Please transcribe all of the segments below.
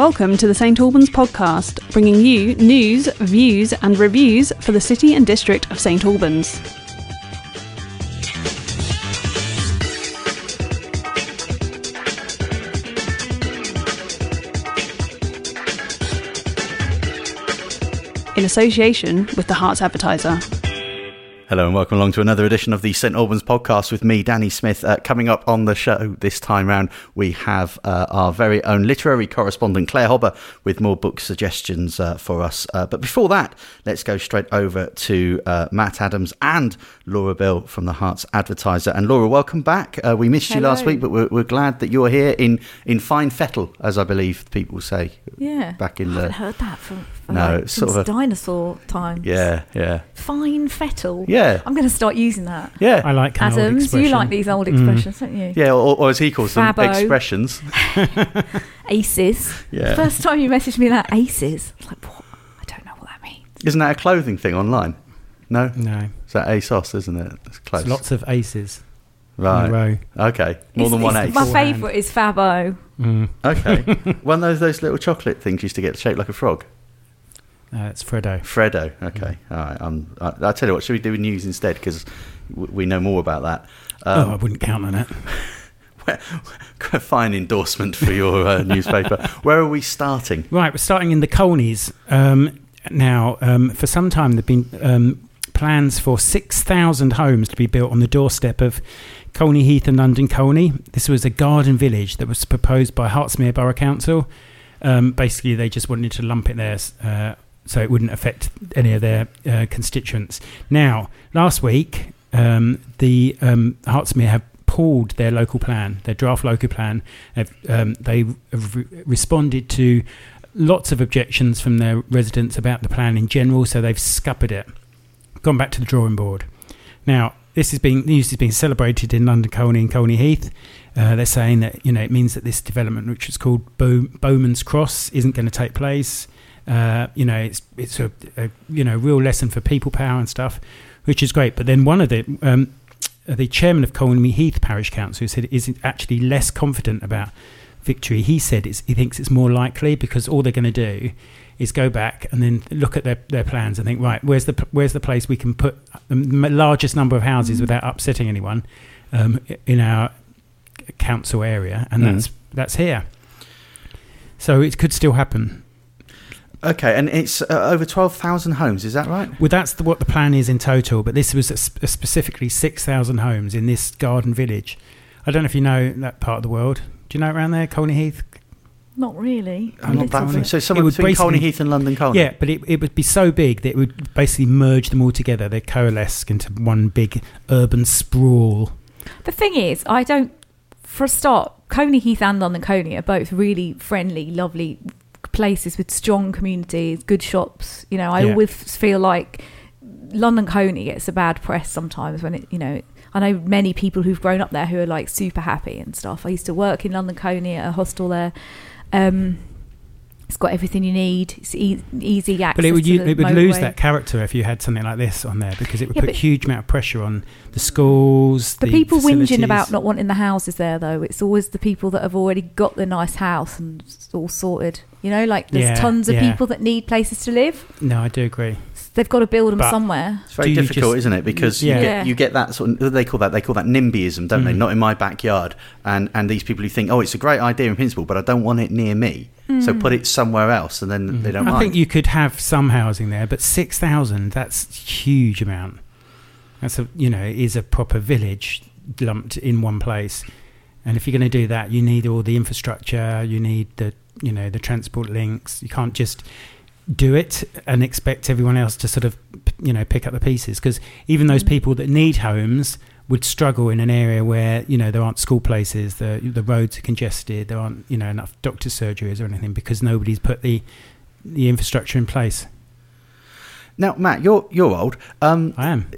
Welcome to the St Albans podcast, bringing you news, views, and reviews for the city and district of St Albans. In association with the Herts Advertiser. Hello and welcome along to another edition of the St Albans podcast with me, Danny Smith. Uh, coming up on the show this time round, we have uh, our very own literary correspondent Claire Hobber with more book suggestions uh, for us. Uh, but before that, let's go straight over to uh, Matt Adams and Laura Bill from the Herts Advertiser. And Laura, welcome back. Uh, we missed you last week, but we're, we're glad that you're here in in fine fettle, as I believe people say. Yeah. Back in I the heard that for, for No, like, it's sort since of a- dinosaur times. yeah, yeah, Fine fettle. yeah, I'm going to start using that. yeah. I like an old Adams, you expression. like these old Mm. expressions, don't you? yeah, or, or as he calls them, Fabbo. expressions. Aces. Yeah. First time you messaged me that aces, I was like, what? I don't know what that means. Isn't that a clothing thing online? No, No, it's that ASOS, isn't it? It's close. there's lots of aces in a right. row. Okay, more It's- than one it's- ace. My Beforehand. favourite is Fabo. Mm. Okay, one of those those little chocolate things used to get shaped like a frog. Uh, it's Freddo. Freddo. Okay, all right. Um, I, I'll tell you what. Should we do news instead? Because w- we know more about that. oh, I Um, wouldn't count on it. fine endorsement for your uh, newspaper. Where are we starting? Right, we're starting in the Colneys. Um, now, um, for some time, there've been um, plans for 6,000 homes to be built on the doorstep of Colney Heath and London Colney. This was a garden village that was proposed by Hertsmere Borough Council. Um, basically, they just wanted to lump it there uh, so it wouldn't affect any of their uh, constituents. Now, last week, um, the um, Hertsmere have pulled their local plan, their draft local plan. Um, they have re- responded to lots of objections from their residents about the plan in general, so they've scuppered it, gone back to the drawing board. Now, this is being news is being celebrated in London Colney and Colney Heath. Uh, they're saying that you know it means that this development, which is called Bow, Bowman's Cross, isn't going to take place. Uh, you know, it's it's a, a you know real lesson for people power and stuff, which is great. But then one of the um, the chairman of Colney Heath Parish Council said is actually less confident about victory. He said it's, he thinks it's more likely because all they're going to do is go back and then look at their, their plans and think, right, where's the where's the place we can put the largest number of houses without upsetting anyone um, in our council area, and Mm. that's that's here. So it could still happen. Okay, and it's uh, over twelve thousand homes. Is that right? Well, that's the, what the plan is in total, but this was a sp- specifically six thousand homes in this garden village. I don't know if you know that part of the world. Do you know around there, Colney Heath? Not really. I'm not that Colney. So somewhere would between Colney Heath and London Colney. Yeah, but it, it would be so big that it would basically merge them all together. They'd coalesce into one big urban sprawl. The thing is, I don't. For a start, Colney Heath and London Colney are both really friendly, lovely places with strong communities, good shops. You know, I Yeah. always feel like London Colney gets a bad press sometimes when it, you know. I know many people who've grown up there who are like super happy and stuff. I used to work in London Colney at a hostel there. Um, it's got everything you need. It's e- easy access. But it would the it would lose that character if you had something like this on there because it would Yeah, put but- huge amount of pressure on the schools. The, the people whinging about not wanting the houses there, though, it's always the people that have already got the nice house and it's all sorted. You know, like there's Yeah, tons of yeah. people that need places to live. No, I do agree. They've got to build them But- somewhere. It's very difficult, just- isn't it? Because Yeah. you, get, you get that sort of what do they call that they call that NIMBYism, don't they? Mm. Not in my backyard. And and these people who think, oh, it's a great idea in principle, but I don't want it near me, so put it somewhere else, and then they don't Mm. I mind. think you could have some housing there, but six thousand that's a huge amount. That's a you know is a proper village lumped in one place, and if you're going to do that, you need all the infrastructure. You need the you know the transport links. You can't just do it and expect everyone else to sort of you know pick up the pieces because even those Mm. people that need homes would struggle in an area where you know there aren't school places the the roads are congested there aren't you know enough doctor surgeries or anything because nobody's put the the infrastructure in place now, Matt, you're you're old. Um, i am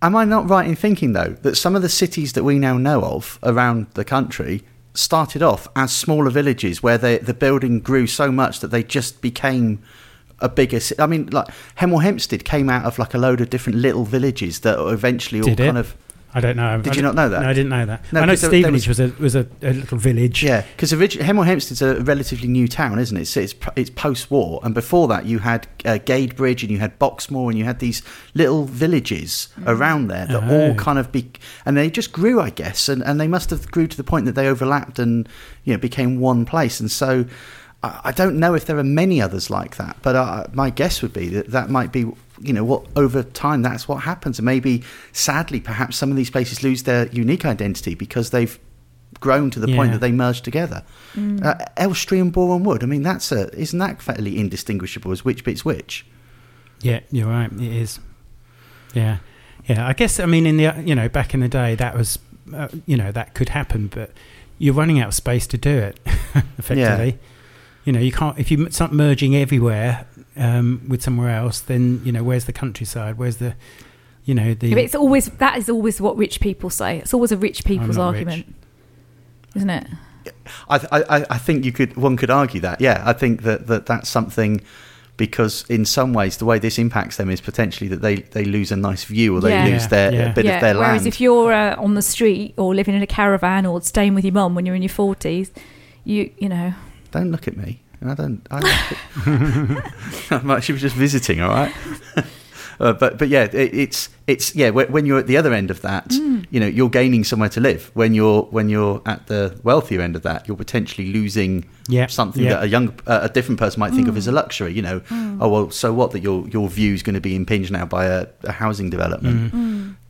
am I not right in thinking though that some of the cities that we now know of around the country started off as smaller villages where they, the building grew so much that they just became a bigger. I mean, like Hemel Hempstead came out of like a load of different little villages that eventually all Did it? kind of. I I don't know. Did I you not know that? No, I didn't know that. No, I know there- there Stevenage was, a was a, a little village. Yeah, because Hemel Hempstead's a relatively new town, isn't it? So it's it's post-war, and before that you had uh, Gadebridge and you had Boxmoor and you had these little villages around there that all Oh. kind of be, and they just grew, I guess, and, and they must have grew to the point that they overlapped and you know became one place, and so. I I don't know if there are many others like that, but uh, my guess would be that that might be, you know, what over time that's what happens, and maybe sadly, perhaps some of these places lose their unique identity because they've grown to the point that they merge together. Uh, Elstree and Boreham Wood. I mean, that's a isn't that fairly indistinguishable as which bit's which? Yeah, you're right. It is. Yeah, yeah. I guess I mean in the you know back in the day that was uh, you know that could happen, but you're running out of space to do it effectively. You know, you can't if you m- start merging everywhere um, with somewhere else. Then you know where's the countryside? Where's the you know the Yeah, but it's always that is always what rich people say. It's always a rich people's not rich. argument, isn't it? I, I I think you could one could argue that. Yeah, I think that, that that's something because in some ways the way this impacts them is potentially that they, they lose a nice view or they Yeah. lose their Yeah, yeah. a bit of their Whereas land. if you're uh, on the street or living in a caravan or staying with your mum when you're in your forties, you you know Don't look at me. I don't. I don't I'm actually just visiting. All right. Uh, but but yeah, it, it's it's yeah. When, when you're at the other end of that, Mm. you know, you're gaining somewhere to live. When you're when you're at the wealthier end of that, you're potentially losing Yeah, something yeah. that a young uh, a different person might think of Mm. as a luxury. You know, oh well, so what that your your view is going to be impinged now by a, a housing development.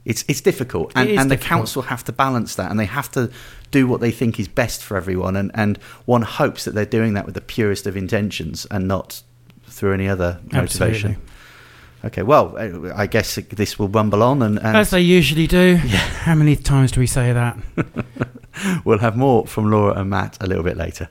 It's it's difficult, and, and the difficult. council have to balance that, and they have to do what they think is best for everyone. And, and one hopes that they're doing that with the purest of intentions and not through any other motivation. Absolutely. Okay, well, I guess this will rumble on, and, and as they usually do. How many times do we say that? we'll have more from Laura and Matt a little bit later.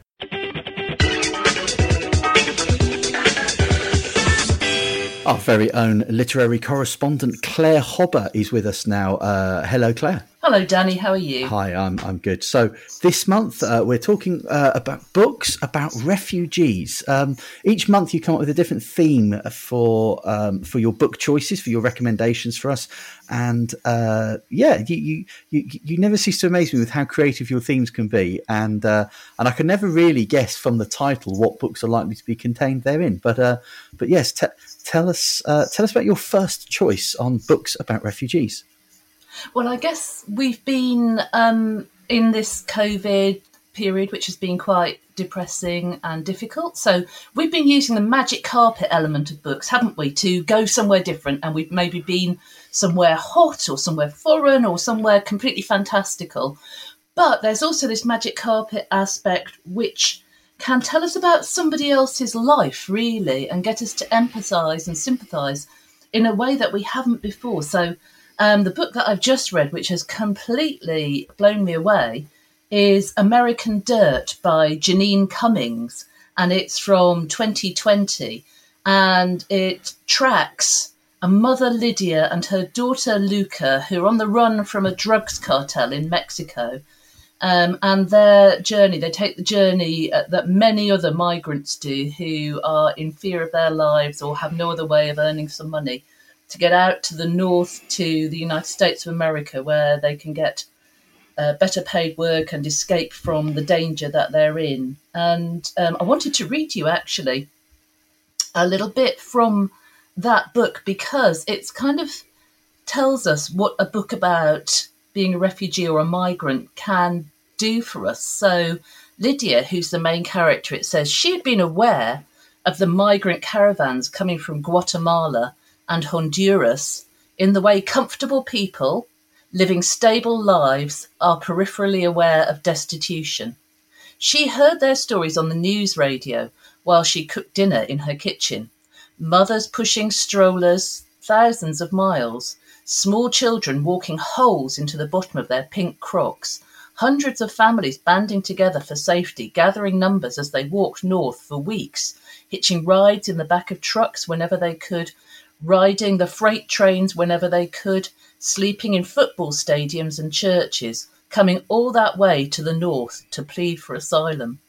Our very own literary correspondent Claire Hobber is with us now. Uh, hello, Claire. Hello, Danny. How are you? Hi, I'm I'm good. So this month uh, we're talking uh, about books about refugees. Um, each month you come up with a different theme for um, for your book choices, for your recommendations for us, and uh, yeah, you, you you you never cease to amaze me with how creative your themes can be, and uh, and I can never really guess from the title what books are likely to be contained therein. But uh, but yes, te- tell us uh, tell us about your first choice on books about refugees. Well, I guess we've been um, in this COVID period, which has been quite depressing and difficult. So we've been using the magic carpet element of books, haven't we, to go somewhere different. And we've maybe been somewhere hot or somewhere foreign or somewhere completely fantastical. But there's also this magic carpet aspect, which can tell us about somebody else's life, really, and get us to empathise and sympathise in a way that we haven't before. So, um, the book that I've just read, which has completely blown me away, is American Dirt by Jeanine Cummins, and it's from 2020, and it tracks a mother Lydia and her daughter Luca, who are on the run from a drugs cartel in Mexico. Um, and their journey, they take the journey uh, that many other migrants do who are in fear of their lives or have no other way of earning some money to get out to the north to the United States of America where they can get uh, better paid work and escape from the danger that they're in. And um, I wanted to read you actually a little bit from that book because it's kind of tells us what a book about being a refugee or a migrant can do for us. So, Lydia, who's the main character, it says she had been aware of the migrant caravans coming from Guatemala and Honduras in the way comfortable people living stable lives are peripherally aware of destitution. She heard their stories on the news radio while she cooked dinner in her kitchen. Mothers pushing strollers thousands of miles, small children walking holes into the bottom of their pink crocs, hundreds of families banding together for safety, gathering numbers as they walked north for weeks, hitching rides in the back of trucks whenever they could, riding the freight trains whenever they could, sleeping in football stadiums and churches, coming all that way to the north to plead for asylum.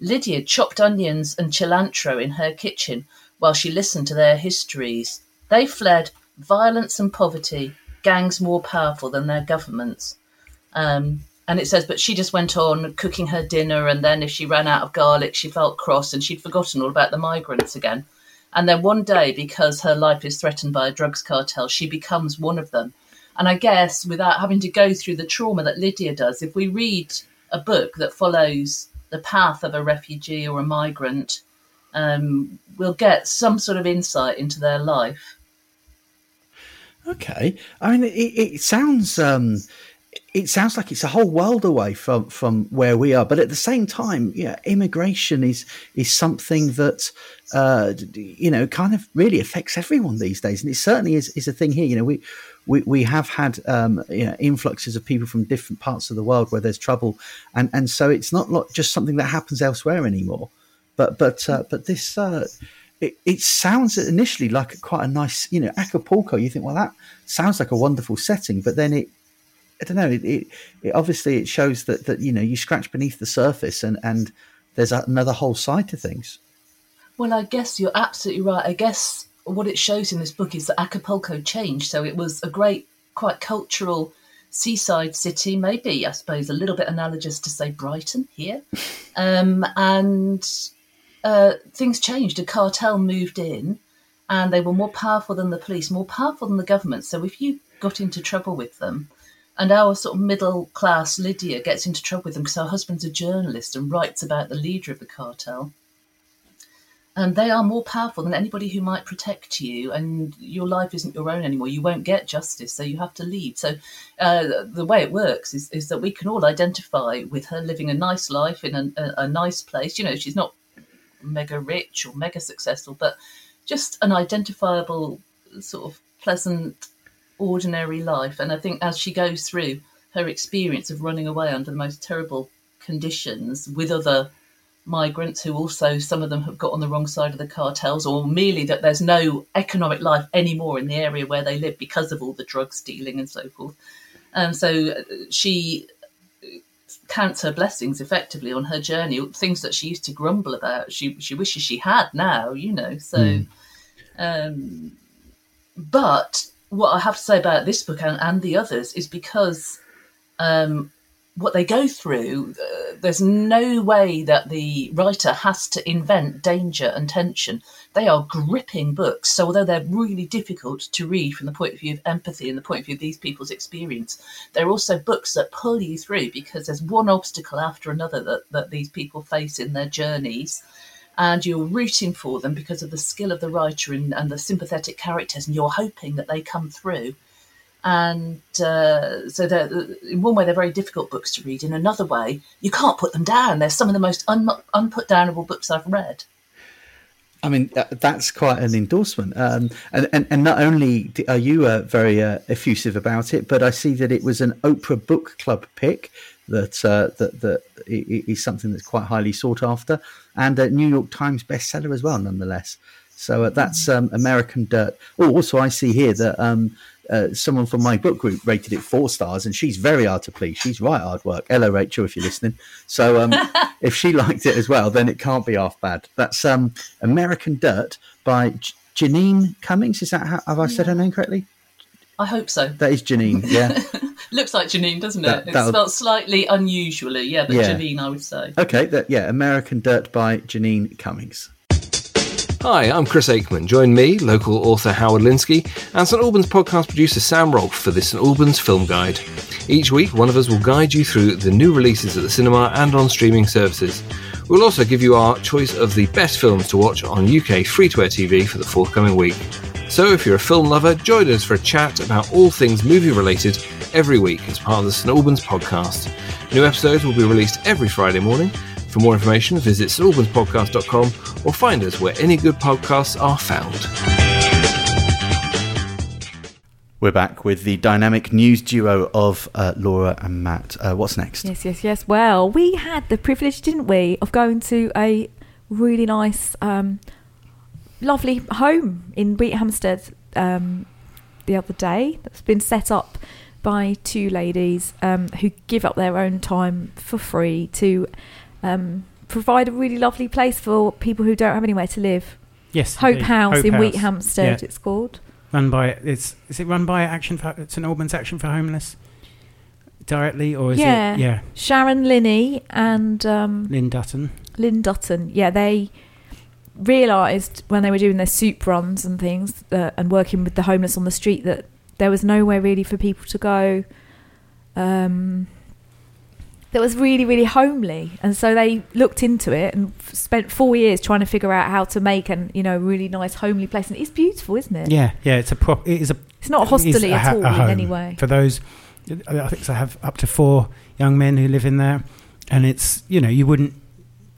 Lydia chopped onions and cilantro in her kitchen while she listened to their histories. They fled violence and poverty, gangs more powerful than their governments. Um, and it says, but she just went on cooking her dinner, and then if she ran out of garlic, she felt cross and she'd forgotten all about the migrants again. And then one day, because her life is threatened by a drugs cartel, she becomes one of them. And I guess without having to go through the trauma that Lydia does, if we read a book that follows the path of a refugee or a migrant, um, we'll get some sort of insight into their life. Okay, I mean, it, it sounds um, it sounds like it's a whole world away from from where we are, but at the same time, yeah, immigration is is something that uh, you know kind of really affects everyone these days, and it certainly is is a thing here. You know, we we, we have had um, you know, influxes of people from different parts of the world where there's trouble, and and so it's not just something that happens elsewhere anymore. But but uh, but this uh, it, it sounds initially like quite a nice, you know, Acapulco. You think, well, that sounds like a wonderful setting, but then it, I don't know, it, it, it obviously it shows that that you know you scratch beneath the surface and and there's another whole side to things. Well, I guess you're absolutely right. I guess what it shows in this book is that Acapulco changed. So it was a great, quite cultural seaside city, maybe I suppose a little bit analogous to say Brighton here, um, and uh, things changed. A cartel moved in, and they were more powerful than the police, more powerful than the government. So if you got into trouble with them, and our sort of middle class Lydia gets into trouble with them because her husband's a journalist and writes about the leader of the cartel. And they are more powerful than anybody who might protect you, and your life isn't your own anymore. You won't get justice, so you have to leave. So, uh, the way it works is, is that we can all identify with her living a nice life in a, a, a nice place. You know, she's not mega rich or mega successful, but just an identifiable sort of pleasant, ordinary life. And I think as she goes through her experience of running away under the most terrible conditions with other migrants who also some of them have got on the wrong side of the cartels or merely that there's no economic life anymore in the area where they live because of all the drug dealing and so forth and um, so she counts her blessings effectively on her journey. Things that she used to grumble about, she she wishes she had now. You know, so. Mm. Um, but what I have to say about this book and, and the others is because um, what they go through, uh, there's no way that the writer has to invent danger and tension. They are gripping books. So, although they're really difficult to read from the point of view of empathy and the point of view of these people's experience, they're also books that pull you through because there's one obstacle after another that, that these people face in their journeys. And you're rooting for them because of the skill of the writer and, and the sympathetic characters, and you're hoping that they come through and uh, so in one way they're very difficult books to read in another way you can't put them down they're some of the most un- books i've read I mean, that's quite an endorsement. Um, and, and, and not only are you uh, very uh, effusive about it, but I see that it was an Oprah Book Club pick that uh, that that is something that's quite highly sought after, and a New York Times bestseller as well, nonetheless. So uh, that's um, American Dirt. Oh, also I see here that um, uh, someone from my book group rated it four stars, and she's very hard to please. She's right hard work. Hello, Rachel, if you're listening. So um, if she liked it as well, then it can't be half bad. That's um, American Dirt by J- Jeanine Cummins. Is that how, have I said her name correctly? I hope so. That is Janine. Yeah. Looks like Janine, doesn't it? That, it's spelled slightly unusually. Yeah, but yeah. Janine, I would say. Okay. That, yeah. American Dirt by Jeanine Cummins. Hi, I'm Chris Aikman. Join me, local author Howard Linskey, and St Albans podcast producer Sam Rolfe for this St Albans Film Guide. Each week, one of us will guide you through the new releases at the cinema and on streaming services. We'll also give you our choice of the best films to watch on UK free to air TV for the forthcoming week. So, if you're a film lover, join us for a chat about all things movie related every week as part of the St Albans podcast. New episodes will be released every Friday morning for more information, visit stalbanspodcast.com or find us where any good podcasts are found. We're back with the dynamic news duo of uh, Laura and Matt. Uh, what's next? Yes, yes, yes. Well, we had the privilege, didn't we, of going to a really nice, um, lovely home in Wheathampstead um, the other day that's been set up by two ladies um, who give up their own time for free to um, provide a really lovely place for people who don't have anywhere to live. Yes, Hope House Hope in House. Wheathampstead, Yeah. it's called. run by it's is it run by Action for St Albans Action for Homeless directly or is Yeah. it yeah Sharon Linney and um, Lynn Dutton? Lynn Dutton. Yeah, they realised when they were doing their soup runs and things uh, and working with the homeless on the street that there was nowhere really for people to go. Um, that was really, really homely, and so they looked into it and f- spent four years trying to figure out how to make an you know really nice homely place. And it's beautiful, isn't it? Yeah, yeah. It's a prop. It is a It's not it is hostily a at all in any way. for those. I think I have up to four young men who live in there, and it's you know you wouldn't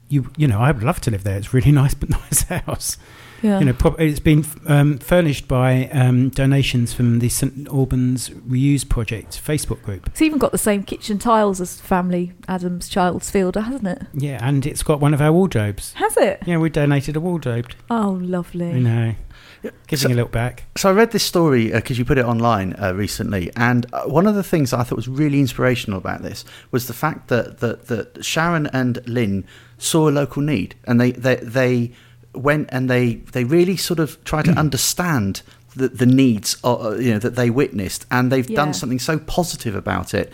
you you know I would love to live there. It's a really nice but nice house. Yeah. You know, prob- it's been um, furnished by um, donations from the St Albans Reuse Project Facebook group. It's even got the same kitchen tiles as Family Adams Child's Fielder, hasn't it? Yeah, and it's got one of our wardrobes. Has it? Yeah, we donated a wardrobe. Oh, lovely. You know, Yeah, giving so- a look back. So I read this story because you put it online uh, recently, and uh, one of the things I thought was really inspirational about this was the fact that that, that Sharon and Lynn saw a local need, and they they, they went and they they really sort of tried to understand the, the needs uh, you know that they witnessed, and they've Yeah. done something so positive about it.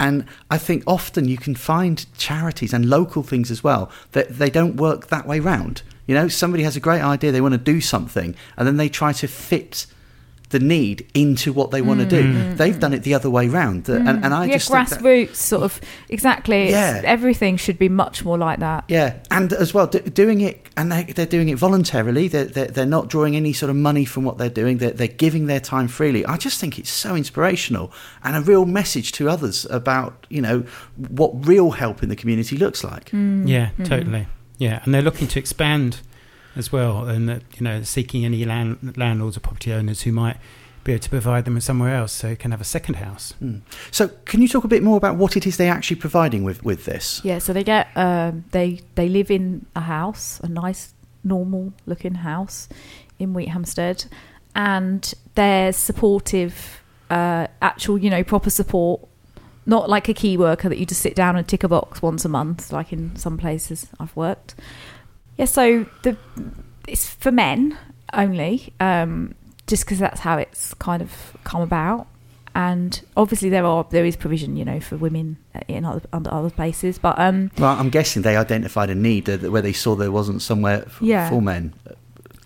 And I think often you can find charities and local things as well that they don't work that way round. You know, somebody has a great idea, they want to do something, and then they try to fit the need into what they want to do. Mm. They've done it the other way round, The- and, and I mm. yeah, just think that- grassroots sort of exactly. Yeah. Everything should be much more like that. Yeah, and as well, do, doing it, and they, they're doing it voluntarily. They're, they're, they're not drawing any sort of money from what they're doing. They're, they're giving their time freely. I just think it's so inspirational and a real message to others about, you know, what real help in the community looks like. Mm. Yeah, Mm-hmm. totally. Yeah, and they're looking to expand as well, and that you know, seeking any land, landlords or property owners who might be able to provide them with somewhere else, so they can have a second house. Mm. So, can you talk a bit more about what it is they're actually providing with, with this? Yeah, so they get um, they they live in a house, a nice normal looking house in Wheathampstead, and there's supportive, uh, actual you know proper support, not like a key worker that you just sit down and tick a box once a month, like in some places I've worked. Yeah, so the it's for men only, um, just because that's how it's kind of come about. And obviously there are there is provision, you know, for women in other under other places, but um, Well, I'm guessing they identified a need uh, where they saw there wasn't somewhere f- Yeah. for men.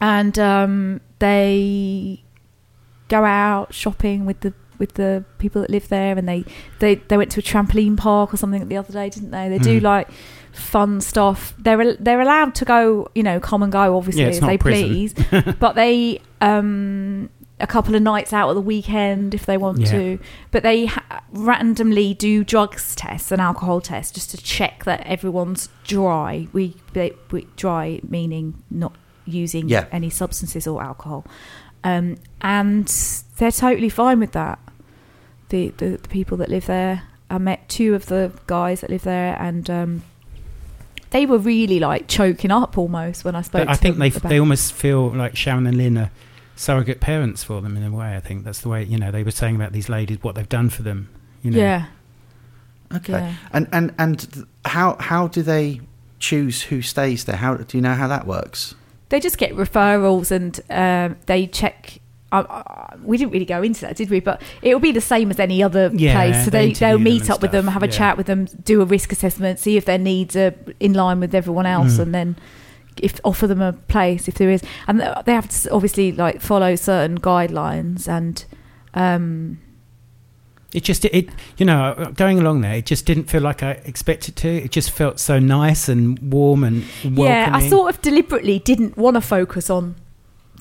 and um, they go out shopping with the with the people that live there, and they they they went to a trampoline park or something the other day, didn't they? They do Mm. like fun stuff. They're they're allowed to go, you know, come and go obviously Yeah, if they prison. please, but they um a couple of nights out at the weekend if they want Yeah. to but they ha- randomly do drugs tests and alcohol tests just to check that everyone's dry we, they, we dry meaning not using Yeah. any substances or alcohol um, and they're totally fine with that the, the the people that live there i met two of the guys that live there and um, they were really like choking up almost when i spoke But I think them they about- they almost feel like Sharon and Lynn are surrogate parents for them in a way. I think that's the way you know they were saying about these ladies what they've done for them. You know, yeah Okay. Yeah. And and and how how do they choose who stays there? How do you know how that works? they just get referrals and um, they check. Uh, uh, we didn't really go into that, did we? But it'll be the same as any other Yeah, place. So they they, they'll meet up with them, have a yeah. chat with them, do a risk assessment, see if their needs are in line with everyone else, Mm. and then if offer them a place if there is. And they have to obviously like follow certain guidelines and. Um, It just it you know going along there, it just didn't feel like I expected to. It just felt so nice and warm and welcoming. Yeah, I sort of deliberately didn't want to focus on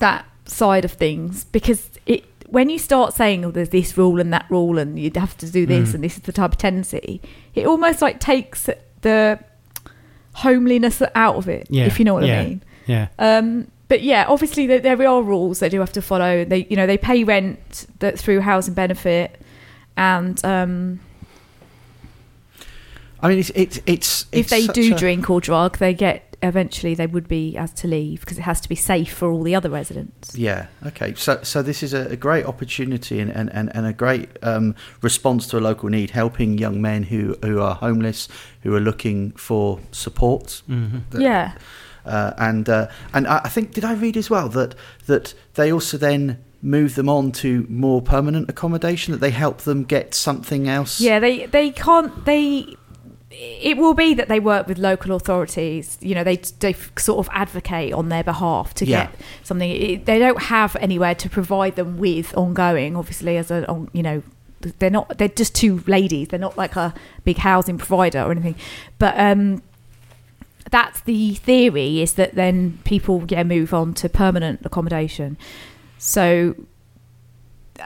that side of things because it when you start saying oh there's this rule and that rule and you'd have to do this Mm. and this is the type of tendency, it almost like takes the homeliness out of it, Yeah, if you know what yeah. I mean. yeah. Um, but yeah, obviously there, there are rules they do have to follow. They you know they pay rent that through housing benefit, and um, I mean, it's it's it's, if it's they do a- drink or drug, they get eventually they would be asked to leave because it has to be safe for all the other residents. Yeah. Okay. So, so this is a, a great opportunity and, and, and, and a great um, response to a local need, helping young men who, who are homeless, who are looking for support. hmm That- yeah, Uh, and uh, and I I think did I read as well that that they also then move them on to more permanent accommodation? That they help them get something else? Yeah, they they can't they. It will be that they work with local authorities. You know, they they sort of advocate on their behalf to Yeah. get something. It, they don't have anywhere to provide them with ongoing. Obviously, as a on- you know, they're not. They're just two ladies. They're not like a big housing provider or anything. But um, that's the theory. Is that then people yeah move on to permanent accommodation. So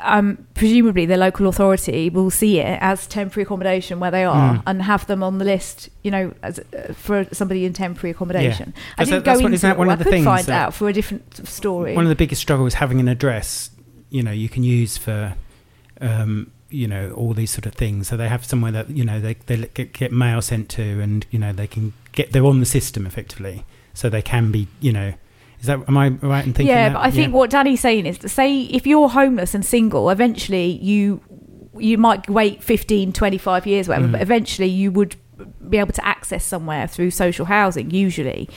um, presumably the local authority will see it as temporary accommodation where they are Mm. and have them on the list, you know, as uh, for somebody in temporary accommodation. I didn't that- go what- into that it one of I the could things find out for a different story. One of the biggest struggles having an address, you know, you can use for, um, you know, all these sort of things. So they have somewhere that you know they they get, get mail sent to, and you know they can get they're on the system effectively, so they can be, you know, is that am I right in thinking? yeah, that? but I think what Danny's saying is say if you're homeless and single, eventually you you might wait 15, 25 years, whatever, Mm. but eventually you would be able to access somewhere through social housing, usually.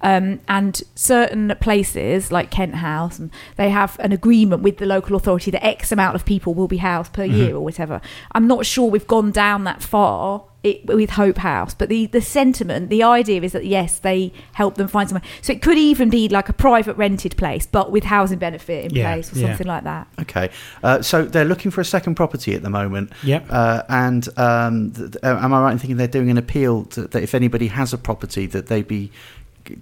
Um, and certain places like Kent House, and they have an agreement with the local authority that X amount of people will be housed per year or whatever. I'm not sure we've gone down that far it, with Hope House, but the, the sentiment, the idea is that yes, they help them find somewhere. So it could even be like a private rented place, but with housing benefit in Yeah, place or yeah. something like that. Okay, uh, so they're looking for a second property at the moment. Yep. Uh, and um, th- th- am I right in thinking they're doing an appeal to, that if anybody has a property that they be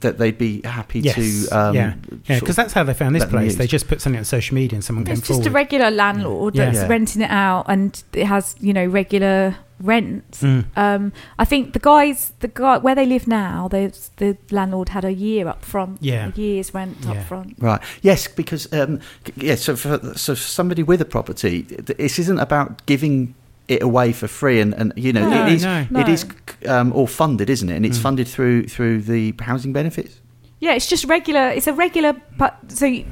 that they'd be happy Yes. to um, yeah. Yeah. Because that's how they found this place. They just put something on social media and someone came It's just forward. a regular landlord Yeah. that's Yeah. renting it out, and it has you know regular rents. Mm. Um, I think the guys, the guy where they live now, there's the landlord had a year up front, Yeah. a year's rent Yeah. up front. Right. Yes, because um, yeah. So for so for somebody with a property, this isn't about giving it away for free, and, and you know No, it is no. it is um, all funded, isn't it? And it's Mm. funded through through the housing benefits. Yeah, it's just regular. It's a regular, but so y-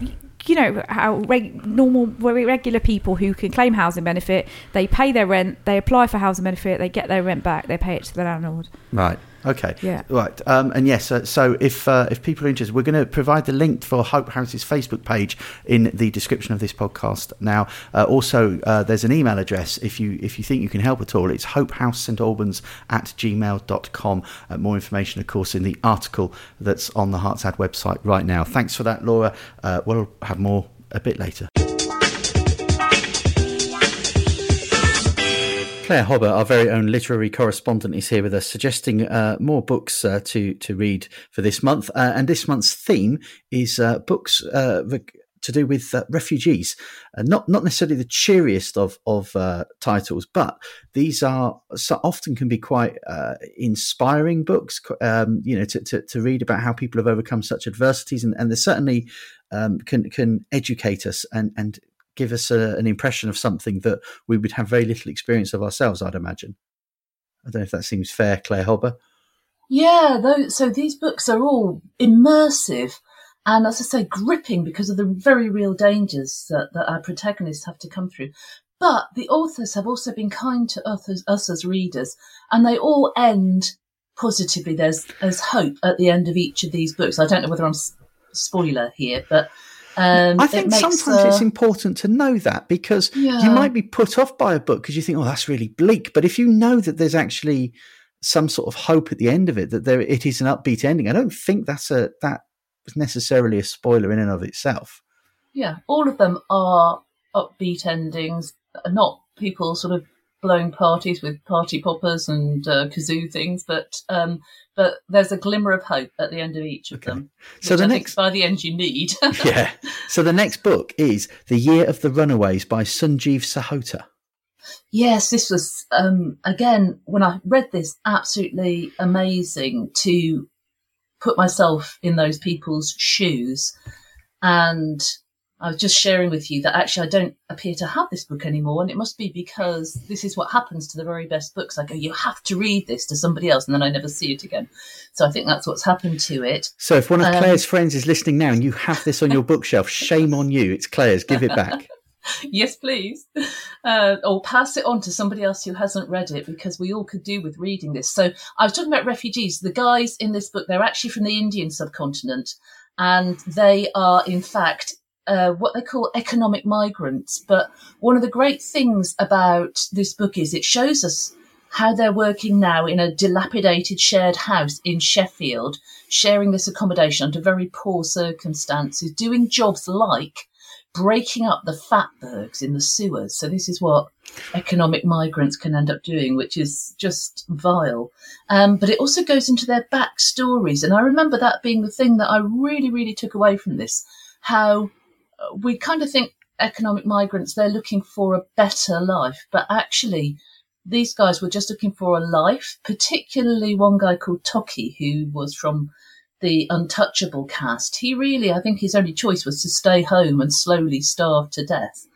you know how reg, normal, very regular people who can claim housing benefit, they pay their rent, they apply for housing benefit, they get their rent back, they pay it to the landlord. Right. Okay. Yeah. Right. Um, and yes, uh, so if uh, if people are interested, we're going to provide the link for Hope House's Facebook page in the description of this podcast. Now, uh, also uh, there's an email address if you if you think you can help at all. It's hopehousestalbans at gmail.com. Uh, more information, of course, in the article that's on the Herts Ad website right now. Thanks for that, Laura. Uh, we'll have more a bit later. Claire Hobber, our very own literary correspondent, is here with us, suggesting uh, more books uh, to to read for this month. Uh, and this month's theme is uh, books uh, to do with uh, refugees. Not not necessarily the cheeriest of of titles, but these are so often can be quite inspiring books. Um, you know, to, to to read about how people have overcome such adversities, and, and they certainly um, can can educate us and and give us a, an impression of something that we would have very little experience of ourselves, I'd imagine. I don't know if that seems fair, Claire Hobber. Yeah, so these books are all immersive and, as I say, gripping because of the very real dangers that, that our protagonists have to come through. But the authors have also been kind to us, as- us as readers, and they all end positively. There's there's hope at the end of each of these books. I don't know whether I'm spoiler here, but um, I it think makes, sometimes it's important to know that because you might be put off by a book because you think, oh, that's really bleak. But if you know that there's actually some sort of hope at the end of it, that there it is an upbeat ending, I don't think that's a that is necessarily a spoiler in and of itself. Yeah, all of them are upbeat endings, not people sort of blowing parties with party poppers and uh, kazoo things, but um, but there's a glimmer of hope at the end of each of Okay. them. So the I next by the end you need. yeah. So the next book is The Year of the Runaways by Sanjeev Sahota. Yes, this was um, again when I read this, absolutely amazing to put myself in those people's shoes. And I was just sharing with you that actually I don't appear to have this book anymore, and it must be because this is what happens to the very best books. I go, you have to read this to somebody else, and then I never see it again. So I think that's what's happened to it. So if one of Um, Claire's friends is listening now and you have this on your bookshelf, shame on you. It's Claire's. Give it back. yes, please. Uh, or pass it on to somebody else who hasn't read it because we all could do with reading this. So I was talking about refugees. The guys in this book, they're actually from the Indian subcontinent and they are, in fact, uh, what they call economic migrants. But one of the great things about this book is it shows us how they're working now in a dilapidated shared house in Sheffield, sharing this accommodation under very poor circumstances, doing jobs like breaking up the fatbergs in the sewers. So this is what economic migrants can end up doing, which is just vile. Um, but it also goes into their backstories. And I remember that being the thing that I really, really took away from this, how we kind of think economic migrants, they're looking for a better life, but actually these guys were just looking for a life, particularly one guy called Tochi, who was from the untouchable caste, he really, I think his only choice was to stay home and slowly starve to death.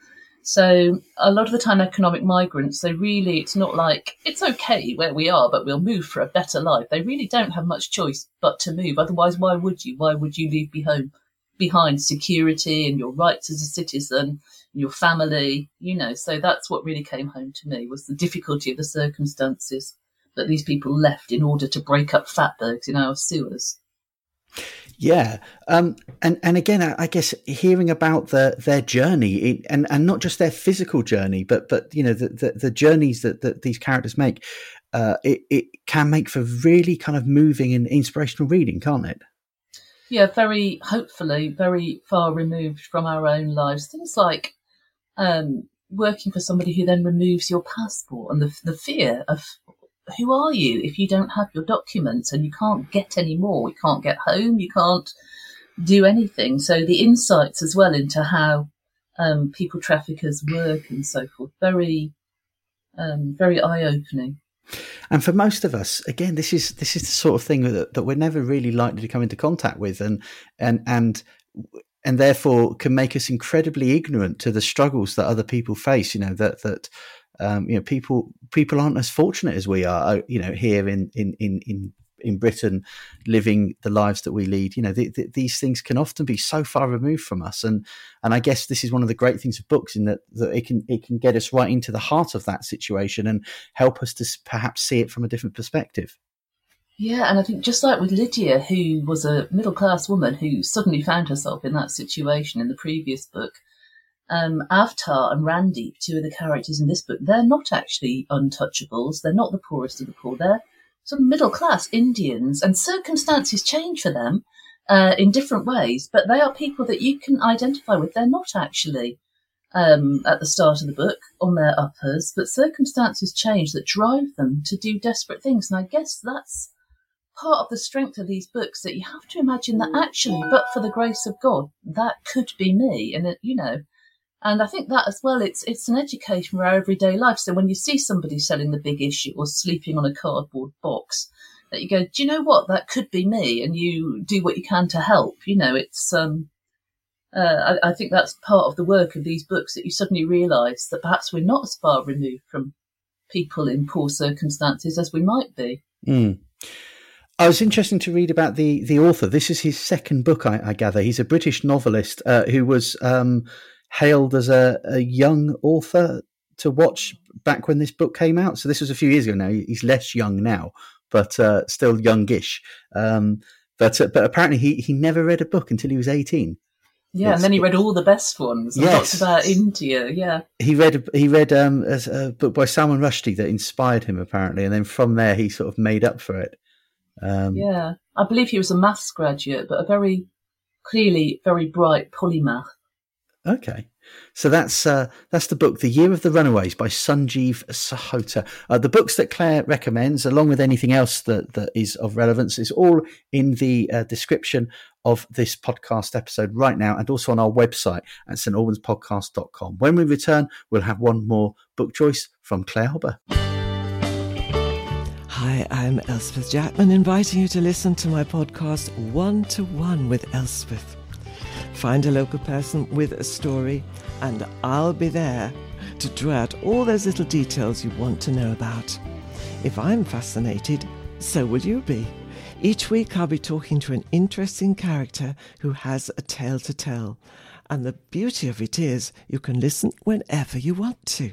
So a lot of the time, economic migrants, they really, it's not like it's okay where we are, but we'll move for a better life. They really don't have much choice but to move. Otherwise, why would you? Why would you leave behind, behind security and your rights as a citizen, your family? You know, so that's what really came home to me was the difficulty of the circumstances that these people left in order to break up fatbergs in our sewers. Yeah, um, and and again, I guess hearing about the, their journey and and not just their physical journey, but but you know the the, the journeys that, that these characters make, uh, it it can make for really kind of moving and inspirational reading, can't it? Yeah, very hopefully very far removed from our own lives. Things like um, working for somebody who then removes your passport and the the fear of who are you if you don't have your documents and you can't get any more? You can't get home, you can't do anything. So the insights as well into how um, people traffickers work and so forth, very, um, very eye opening. And for most of us, again, this is this is the sort of thing that, that we're never really likely to come into contact with, and and and and therefore can make us incredibly ignorant to the struggles that other people face. You know that that um, you know, people people aren't as fortunate as we are. Uh, you know, here in in in in in Britain, living the lives that we lead. You know, the, the, these things can often be so far removed from us, and and I guess this is one of the great things of books in that that it can it can get us right into the heart of that situation and help us to perhaps see it from a different perspective. Yeah, and I think just like with Lydia, who was a middle class woman who suddenly found herself in that situation in the previous book, um, Avtar and Randeep, two of the characters in this book, they're not actually untouchables. They're not the poorest of the poor. They're some middle class Indians, and circumstances change for them uh, in different ways. But they are people that you can identify with. They're not actually um, at the start of the book on their uppers, but circumstances change that drive them to do desperate things. And I guess that's part of the strength of these books that you have to imagine that actually, but for the grace of God, that could be me. And it, you know, and I think that as well, it's it's an education for our everyday life. So when you see somebody selling the big issue or sleeping on a cardboard box, that you go, do you know what? That could be me, and you do what you can to help. You know, it's um, uh, I, I, think that's part of the work of these books that you suddenly realise that perhaps we're not as far removed from people in poor circumstances as we might be. Mm. I was interesting to read about the the author. This is his second book, I, I gather. He's a British novelist uh, who was. Um, hailed as a, a young author to watch back when this book came out. So this was a few years ago now. He's less young now, but uh, still youngish. Um, but uh, but apparently he he never read a book until he was eighteen. Yeah, it's, and then he read all the best ones. Yes, about India. Yeah, he read he read um, a, book by Salman Rushdie that inspired him apparently, and then from there he sort of made up for it. Um, yeah, I believe he was a maths graduate, but a very clearly very bright polymath. Okay. So that's uh, that's the book, The Year of the Runaways by Sanjeev Sahota. Uh, the books that Claire recommends, along with anything else that, that is of relevance, is all in the uh, description of this podcast episode right now and also on our website at stalbanspodcast.com. When we return, we'll have one more book choice from Claire Hobber. Hi, I'm Elspeth Jackman, inviting you to listen to my podcast One to One with Elspeth. Find a local person with a story, and I'll be there to draw out all those little details you want to know about. If I'm fascinated, so will you be. Each week I'll be talking to an interesting character who has a tale to tell. And the beauty of it is you can listen whenever you want to.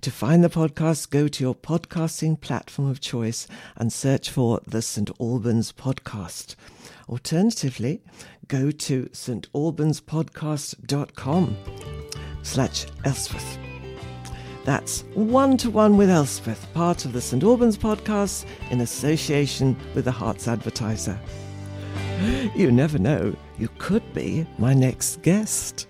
To find the podcast, go to your podcasting platform of choice and search for the St. Albans Podcast. Alternatively, go to stalbanspodcast.com slash Elspeth. That's One to One with Elspeth, part of the St. Albans podcast in association with the Herts Advertiser. You never know, you could be my next guest.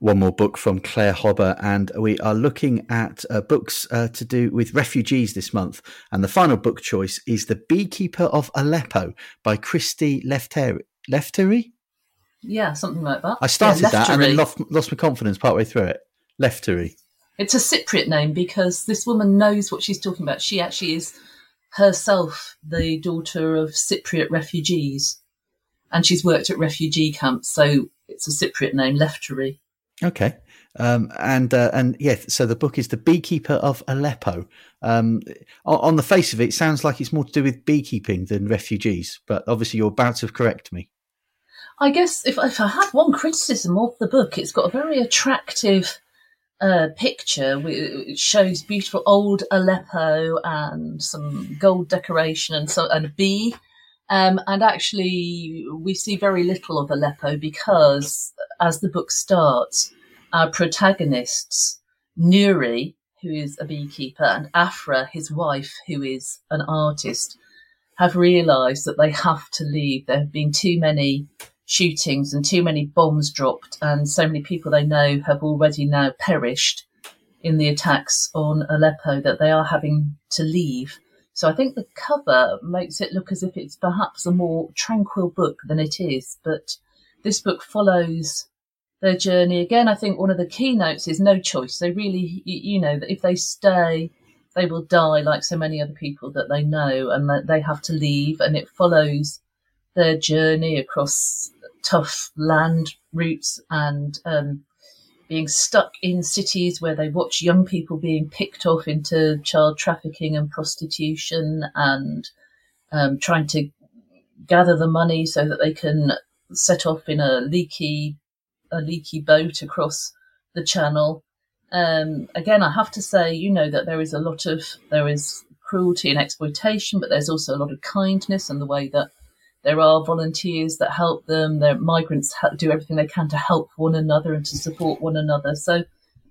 One more book from Claire Hobber, and we are looking at uh, books uh, to do with refugees this month. And the final book choice is The Beekeeper of Aleppo by Christy Lefteri. Lefteri? Yeah, something like that. I started Yeah, that and then lost, lost my confidence partway through it. Lefteri. It's a Cypriot name because this woman knows what she's talking about. She actually is herself the daughter of Cypriot refugees, and she's worked at refugee camps, so it's a Cypriot name, Lefteri. Okay. Um, and uh, and yeah, so the book is The Beekeeper of Aleppo. Um, on, on the face of it, it sounds like it's more to do with beekeeping than refugees, but obviously you're about to correct me. I guess if, if I had one criticism of the book, it's got a very attractive uh, picture. It shows beautiful old Aleppo and some gold decoration and so and a bee. Um, and actually, we see very little of Aleppo because, as the book starts, our protagonists, Nuri, who is a beekeeper, and Afra, his wife, who is an artist, have realised that they have to leave. There have been too many shootings and too many bombs dropped, and so many people they know have already now perished in the attacks on Aleppo that they are having to leave. So I think the cover makes it look as if it's perhaps a more tranquil book than it is, but this book follows their journey. Again, I think one of the keynotes is no choice. They really, you know, that if they stay, they will die like so many other people that they know, and that they have to leave. And it follows their journey across tough land routes and um, being stuck in cities where they watch young people being picked off into child trafficking and prostitution and um, trying to gather the money so that they can set off in a leaky a leaky boat across the channel. Um, again, I have to say, you know, that there is a lot of there is cruelty and exploitation, but there's also a lot of kindness and the way that there are volunteers that help them. Their migrants do everything they can to help one another and to support one another. So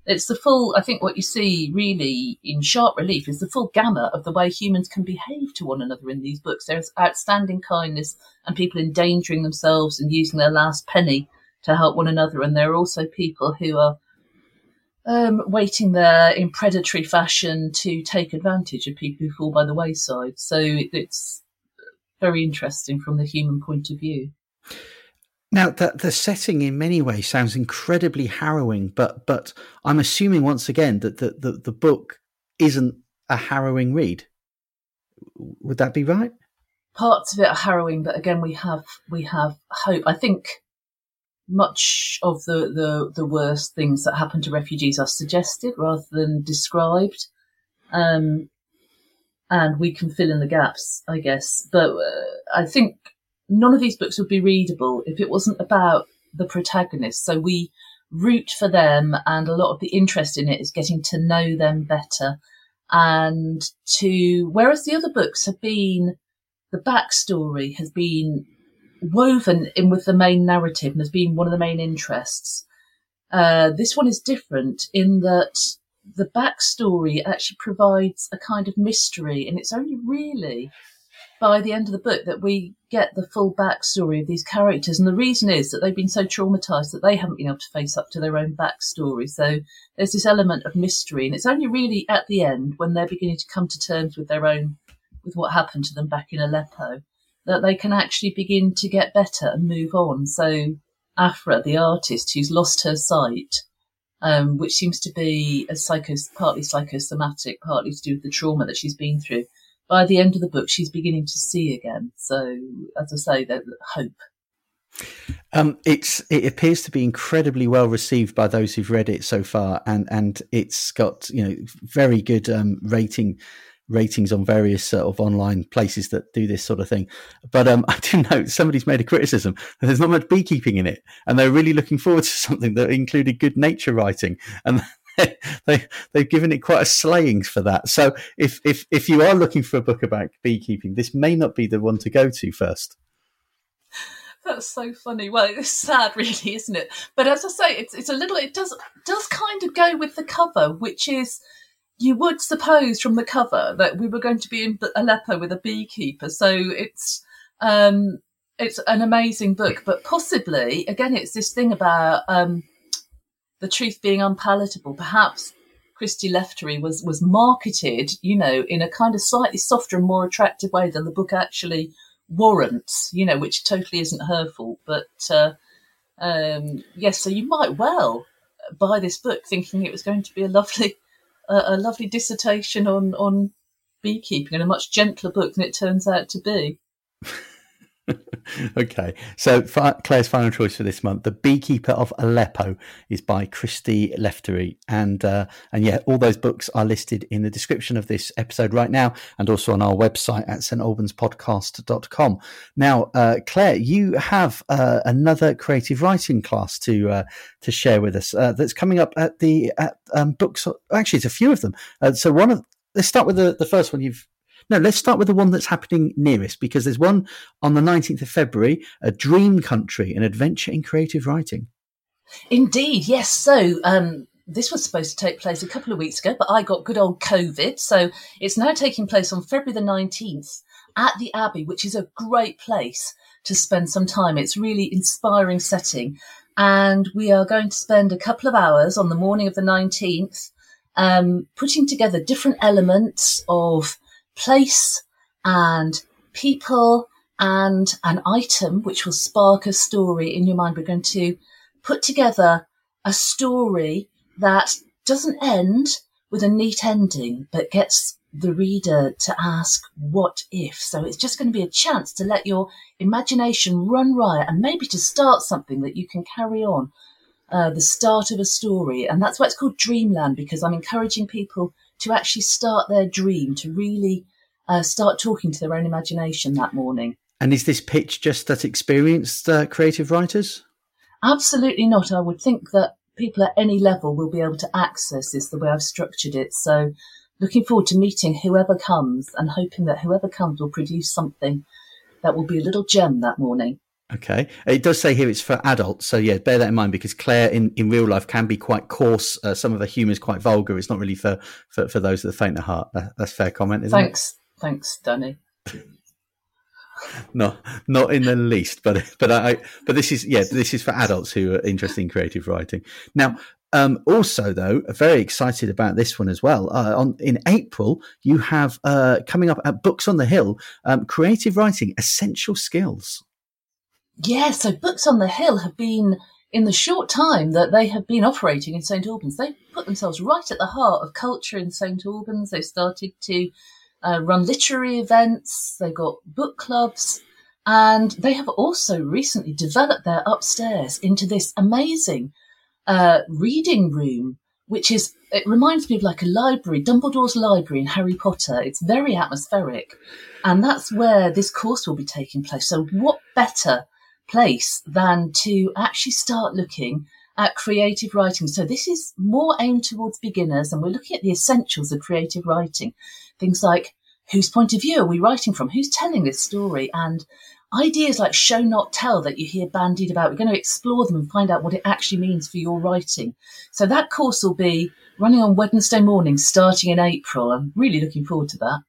it's the full. I think what you see really in sharp relief is the full gamut of the way humans can behave to one another in these books. There's outstanding kindness and people endangering themselves and using their last penny to help one another, and there are also people who are um, waiting there in predatory fashion to take advantage of people who fall by the wayside. So it's very interesting from the human point of view. Now, the, the setting in many ways sounds incredibly harrowing, but but I'm assuming once again that the, the, the book isn't a harrowing read. Would that be right? Parts of it are harrowing, but again, we have we have hope. I think much of the, the, the worst things that happen to refugees are suggested rather than described. Um, and we can fill in the gaps, I guess. But uh, I think none of these books would be readable if it wasn't about the protagonist. So we root for them, and a lot of the interest in it is getting to know them better. And to, whereas the other books have been, the backstory has been woven in with the main narrative and has been one of the main interests. Uh, this one is different in that the backstory actually provides a kind of mystery, and it's only really by the end of the book that we get the full backstory of these characters. And the reason is that they've been so traumatized that they haven't been able to face up to their own backstory. So there's this element of mystery, and it's only really at the end when they're beginning to come to terms with their own, with what happened to them back in Aleppo, that they can actually begin to get better and move on. So Afra, the artist who's lost her sight, um, which seems to be a partly psychosomatic, partly to do with the trauma that she's been through. By the end of the book, she's beginning to see again. So, as I say, there's hope. Um, it's it appears to be incredibly well received by those who've read it so far, and and it's got you know very good um, rating ratings on various sort of online places that do this sort of thing. But um, I do note somebody's made a criticism that there's not much beekeeping in it, and they're really looking forward to something that included good nature writing, and they they've given it quite a slayings for that. So if if if you are looking for a book about beekeeping, this may not be the one to go to first. That's so funny. Well, it's sad, really, isn't it? But as I say, it's it's a little. It does does kind of go with the cover, which is you would suppose from the cover that we were going to be in Aleppo with a beekeeper. So it's um, it's an amazing book, but possibly again, it's this thing about um, the truth being unpalatable. Perhaps Christy Lefteri was was marketed, you know, in a kind of slightly softer and more attractive way than the book actually warrants, you know, which totally isn't her fault. But uh, um, yes, so you might well buy this book thinking it was going to be a lovely, uh, a lovely dissertation on on beekeeping and a much gentler book than it turns out to be. okay, so Claire's final choice for this month, "The Beekeeper of Aleppo," is by Christy Lefteri, and uh, and yeah, all those books are listed in the description of this episode right now, and also on our website at stalbanspodcast.com. Now, uh, Claire, you have uh, another creative writing class to uh, to share with us uh, that's coming up at the at um, books. Actually, it's a few of them. Uh, so one of let's start with the, the first one you've no, let's start with the one that's happening nearest because there's one on the 19th of February, A Dream Country, an adventure in creative writing. Indeed, yes. So, um, this was supposed to take place a couple of weeks ago, but I got good old COVID. So it's now taking place on February the 19th at the Abbey, which is a great place to spend some time. It's really inspiring setting. And we are going to spend a couple of hours on the morning of the 19th um, putting together different elements of place and people and an item which will spark a story in your mind. We're going to put together a story that doesn't end with a neat ending, but gets the reader to ask, what if? So it's just going to be a chance to let your imagination run riot and maybe to start something that you can carry on. Uh, the start of a story. And that's why it's called Dreamland, because I'm encouraging people to actually start their dream, to really uh, start talking to their own imagination that morning. And is this pitch just that experienced uh, creative writers? Absolutely not. I would think that people at any level will be able to access this the way I've structured it. So, looking forward to meeting whoever comes and hoping that whoever comes will produce something that will be a little gem that morning. Okay. It does say here it's for adults. So, yeah, bear that in mind because Claire in, in real life can be quite coarse. Uh, some of her humour is quite vulgar. It's not really for, for, for those of the faint of heart. That, that's fair comment, isn't Thanks. it? Thanks. Thanks, Danny. no, not in the least. But but I but this is yeah this is for adults who are interested in creative writing. Now, um, also though, very excited about this one as well. Uh, on in April, you have uh, coming up at Books on the Hill, um, creative writing essential skills. Yeah, so Books on the Hill have been, in the short time that they have been operating in St Albans, they've put themselves right at the heart of culture in St Albans. They've started to uh, run literary events, they've got book clubs, and they have also recently developed their upstairs into this amazing uh, reading room, which is, it reminds me of like a library, Dumbledore's library in Harry Potter. It's very atmospheric. And that's where this course will be taking place. So, what better place than to actually start looking at creative writing. So this is more aimed towards beginners and we're looking at the essentials of creative writing. Things like whose point of view are we writing from? Who's telling this story? And ideas like show not tell that you hear bandied about. We're going to explore them and find out what it actually means for your writing. So that course will be running on Wednesday morning starting in April. I'm really looking forward to that.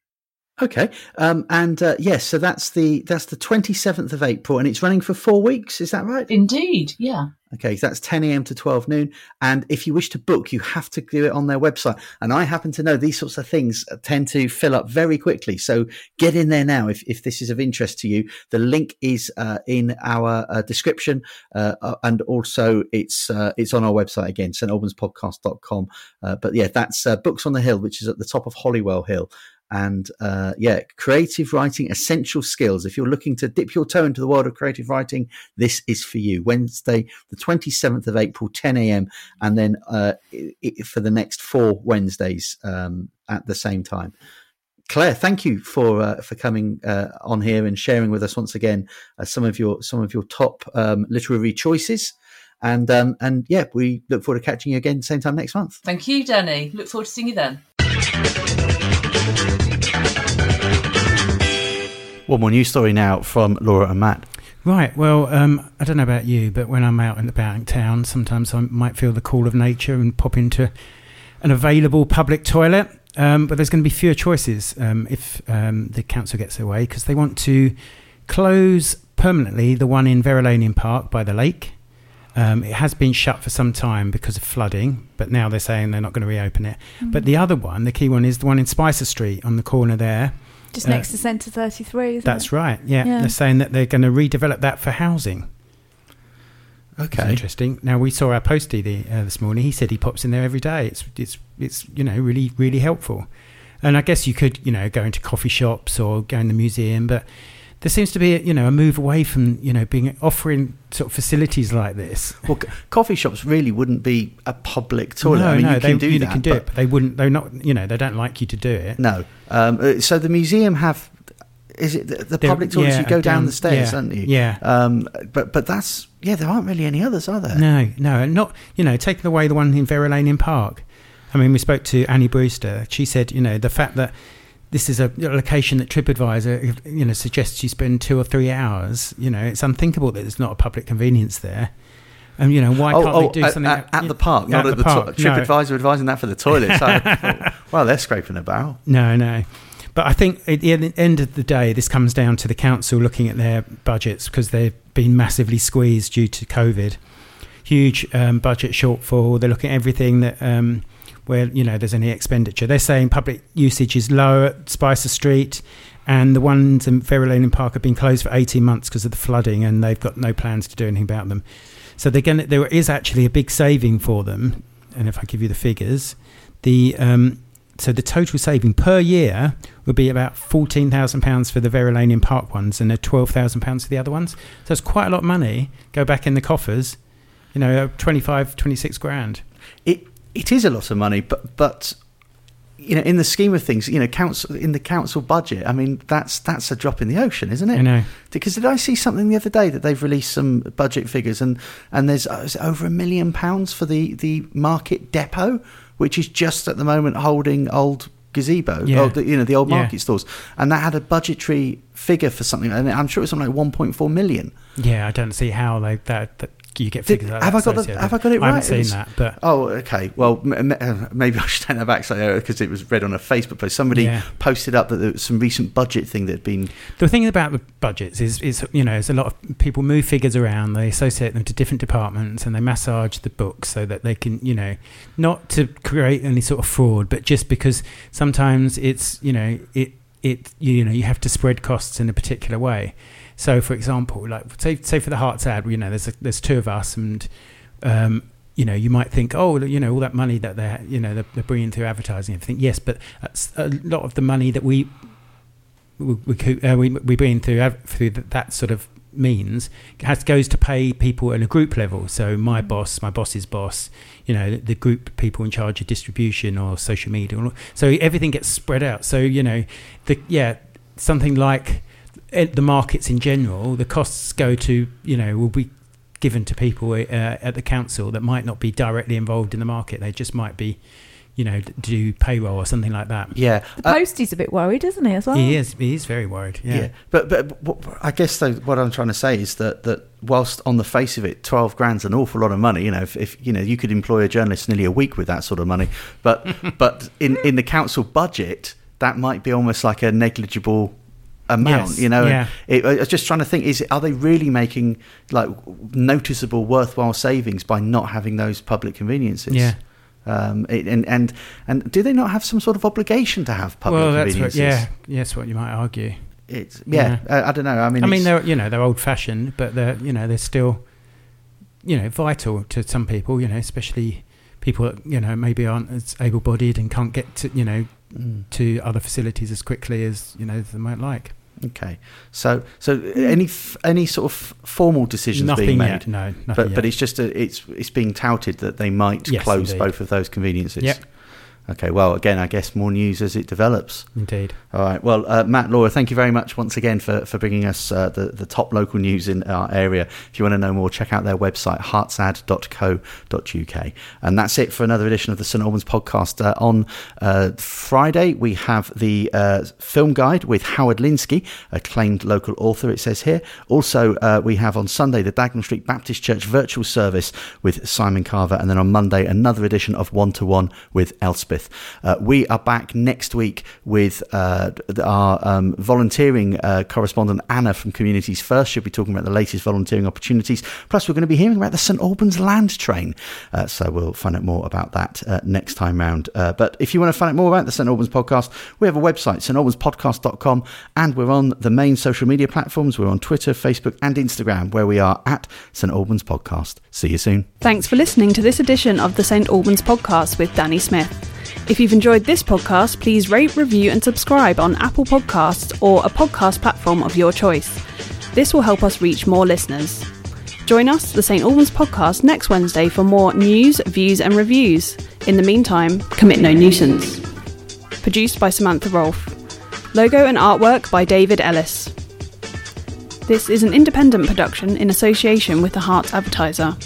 Okay, um, and uh, yes, so that's the that's the twenty seventh of April, and it's running for four weeks. Is that right? Indeed, yeah. Okay, so that's ten a.m. to twelve noon, and if you wish to book, you have to do it on their website. And I happen to know these sorts of things tend to fill up very quickly, so get in there now if if this is of interest to you. The link is uh, in our uh, description, uh, uh, and also it's uh, it's on our website again, stalbanspodcast.com. Uh, but yeah, that's Books on the Hill, which is at the top of Holywell Hill, and uh, yeah, creative writing essential skills. If you're looking to dip your toe into the world of creative writing, this is for you. Wednesday, the 27th of April, 10 a.m., and then uh, it, for the next four Wednesdays um, at the same time. Claire, thank you for uh, for coming uh, on here and sharing with us once again uh, some of your some of your top um, literary choices. And um, and yeah, we look forward to catching you again same time next month. Thank you, Danny. Look forward to seeing you then. One more news story now from Laura and Matt. Right. Well, um, I don't know about you, but when I'm out and about in town, sometimes I might feel the call of nature and pop into an available public toilet. Um, but there's going to be fewer choices um, if um, the council gets their way because they want to close permanently the one in Verulamium Park by the lake. Um, it has been shut for some time because of flooding, but now they're saying they're not going to reopen it. But the other one, the key one, is the one in Spicer Street on the corner there. Just Uh, next to Centre 33, isn't That's it? right. Yeah. Yeah. they're saying that they're going to redevelop that for housing. It's Okay. interesting. Now we saw our postie the, uh, this morning. He said he pops in there every day. It's it's it's you know really really helpful. And I guess you could you know go into coffee shops or go in the museum, but there seems to be you know a move away from you know being offering sort of facilities like this. Well, c- coffee shops really wouldn't be a public toilet. no, I mean, no, you they can do you that. can do it, but they wouldn't. They're not. You know, they don't like you to do it. No. Um, uh, so the museum have. Is it the, the public toilets? yeah, you go down, down- the stairs, yeah, don't you? yeah. Um, but but that's yeah. There aren't really any others, are there? No, no, and not you know taking away the one in Verulamium Park. I mean, we spoke to Annie Brewster. She said, you know, the fact that this is a location that TripAdvisor, you know, suggests you spend two or three hours. You know, it's unthinkable that there's not a public convenience there. And you know, why oh, can't oh, they do at, something at, at the park, not at the, park, to- no. TripAdvisor advising that for the toilet. So thought, well, they're scraping a barrel. No, no. But I think at the end of the day, this comes down to the council looking at their budgets because they've been massively squeezed due to COVID. Huge um, budget shortfall. They're looking at everything that um, where you know there's any expenditure. They're saying public usage is low at Spicer Street, and the ones in Verulamium Park have been closed for 18 months because of the flooding, and they've got no plans to do anything about them. So they're going. There is actually a big saving for them, and if I give you the figures, the um, so the total saving per year would be about fourteen thousand pounds for the Verulamium Park ones, and twelve thousand pounds for the other ones. So it's quite a lot of money go back in the coffers. You know, 25, 26 grand. It it is a lot of money, but but you know, in the scheme of things, you know, council in the council budget, I mean, that's that's a drop in the ocean, isn't it? I know. Because did I see something the other day that they've released some budget figures and and there's uh, over a million pounds for the the market depot, which is just at the moment holding old gazebo, Yeah. old, you know, the old Yeah. market stores, and that had a budgetary figure for something, and I'm sure it was something like 1.4 million. Yeah, I don't see how they that, that you get Did- figures like have I got the- have I got it I haven't right? seen It's- that, but Oh, okay. Well, m- m- uh, maybe I should that back because it was read on a Facebook post. Somebody Yeah. posted up that there was some recent budget thing that had been. The thing about the budgets is, is you know, there's a lot of people move figures around. They associate them to different departments, and they massage the books so that they can, you know, not to create any sort of fraud, but just because sometimes it's, you know, it it you know you have to spread costs in a particular way. So, for example, like say say for the Herts Ad, you know, there's a, there's two of us, and um, you know, you might think, oh, you know, all that money that they're, you know, they're, they're bringing through advertising and everything. Yes, but a lot of the money that we we we, uh, we, we bring through through th- that sort of means has goes to pay people at a group level. So my boss, my boss's boss, you know, the, the group people in charge of distribution or social media. or- So everything gets spread out. So you know, the yeah, something like the markets in general, the costs go to you know will be given to people uh, at the council that might not be directly involved in the market. They just might be, you know, do payroll or something like that. Yeah, The uh, postie's a bit worried, isn't he, as well? He is. He is very worried. yeah. Yeah. But but what, I guess though, what I'm trying to say is that that whilst on the face of it, twelve grand's an awful lot of money. You know, if, if you know you could employ a journalist nearly a week with that sort of money, but but in in the council budget, that might be almost like a negligible amount. Yes, You know, yeah. It, I was just trying to think: is are they really making like noticeable, worthwhile savings by not having those public conveniences? Yeah. Um, it, and and and do they not have some sort of obligation to have public well, that's conveniences? what. Yeah. Yes, what you might argue. It's yeah. I, I don't know. I mean, I mean, they're you know they're old fashioned, but they're you know they're still, you know, vital to some people. You know, especially people that you know maybe aren't as able bodied and can't get to you know Mm, to other facilities as quickly as you know they might like. Okay. So so any f- any sort of formal decisions Nothing being made, yet. No. Nothing but yet. but it's just a, it's it's being touted that they might Yes, close indeed. both of those conveniences. Yep. Okay, well, again, I guess more news as it develops. Indeed. All right. Well, uh, Matt, Laura, thank you very much once again for, for bringing us uh, the, the top local news in our area. If you want to know more, check out their website, hertsad.co.uk. And that's it for another edition of the St Albans podcast. Uh, on uh, Friday, we have the uh, film guide with Howard Linskey, acclaimed local author, it says here. Also, uh, we have on Sunday the Dagnall Street Baptist Church virtual service with Simon Carver. And then on Monday, another edition of One to One with Elspeth. Uh, we are back next week with uh, our um, volunteering uh, correspondent Anna from Communities First. She'll be talking about the latest volunteering opportunities. Plus, we're going to be hearing about the St Albans Land Train. Uh, so we'll find out more about that uh, next time round. But if you want to find out more about the St Albans podcast, we have a website, stalbanspodcast.com, and we're on the main social media platforms. We're on Twitter, Facebook, and Instagram, where we are at St Albans Podcast. See you soon. Thanks for listening to this edition of the St Albans podcast with Danny Smith. If you've enjoyed this podcast, please rate, review, and subscribe on Apple Podcasts or a podcast platform of your choice. This will help us reach more listeners. Join us, the St Albans podcast, next Wednesday for more news, views, and reviews. In the meantime, commit no nuisance. Produced by Samantha Rolfe. Logo and artwork by David Ellis. This is an independent production in association with the Herts Advertiser.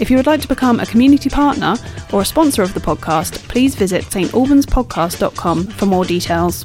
If you would like to become a community partner or a sponsor of the podcast, please visit stalbanspodcast.com for more details.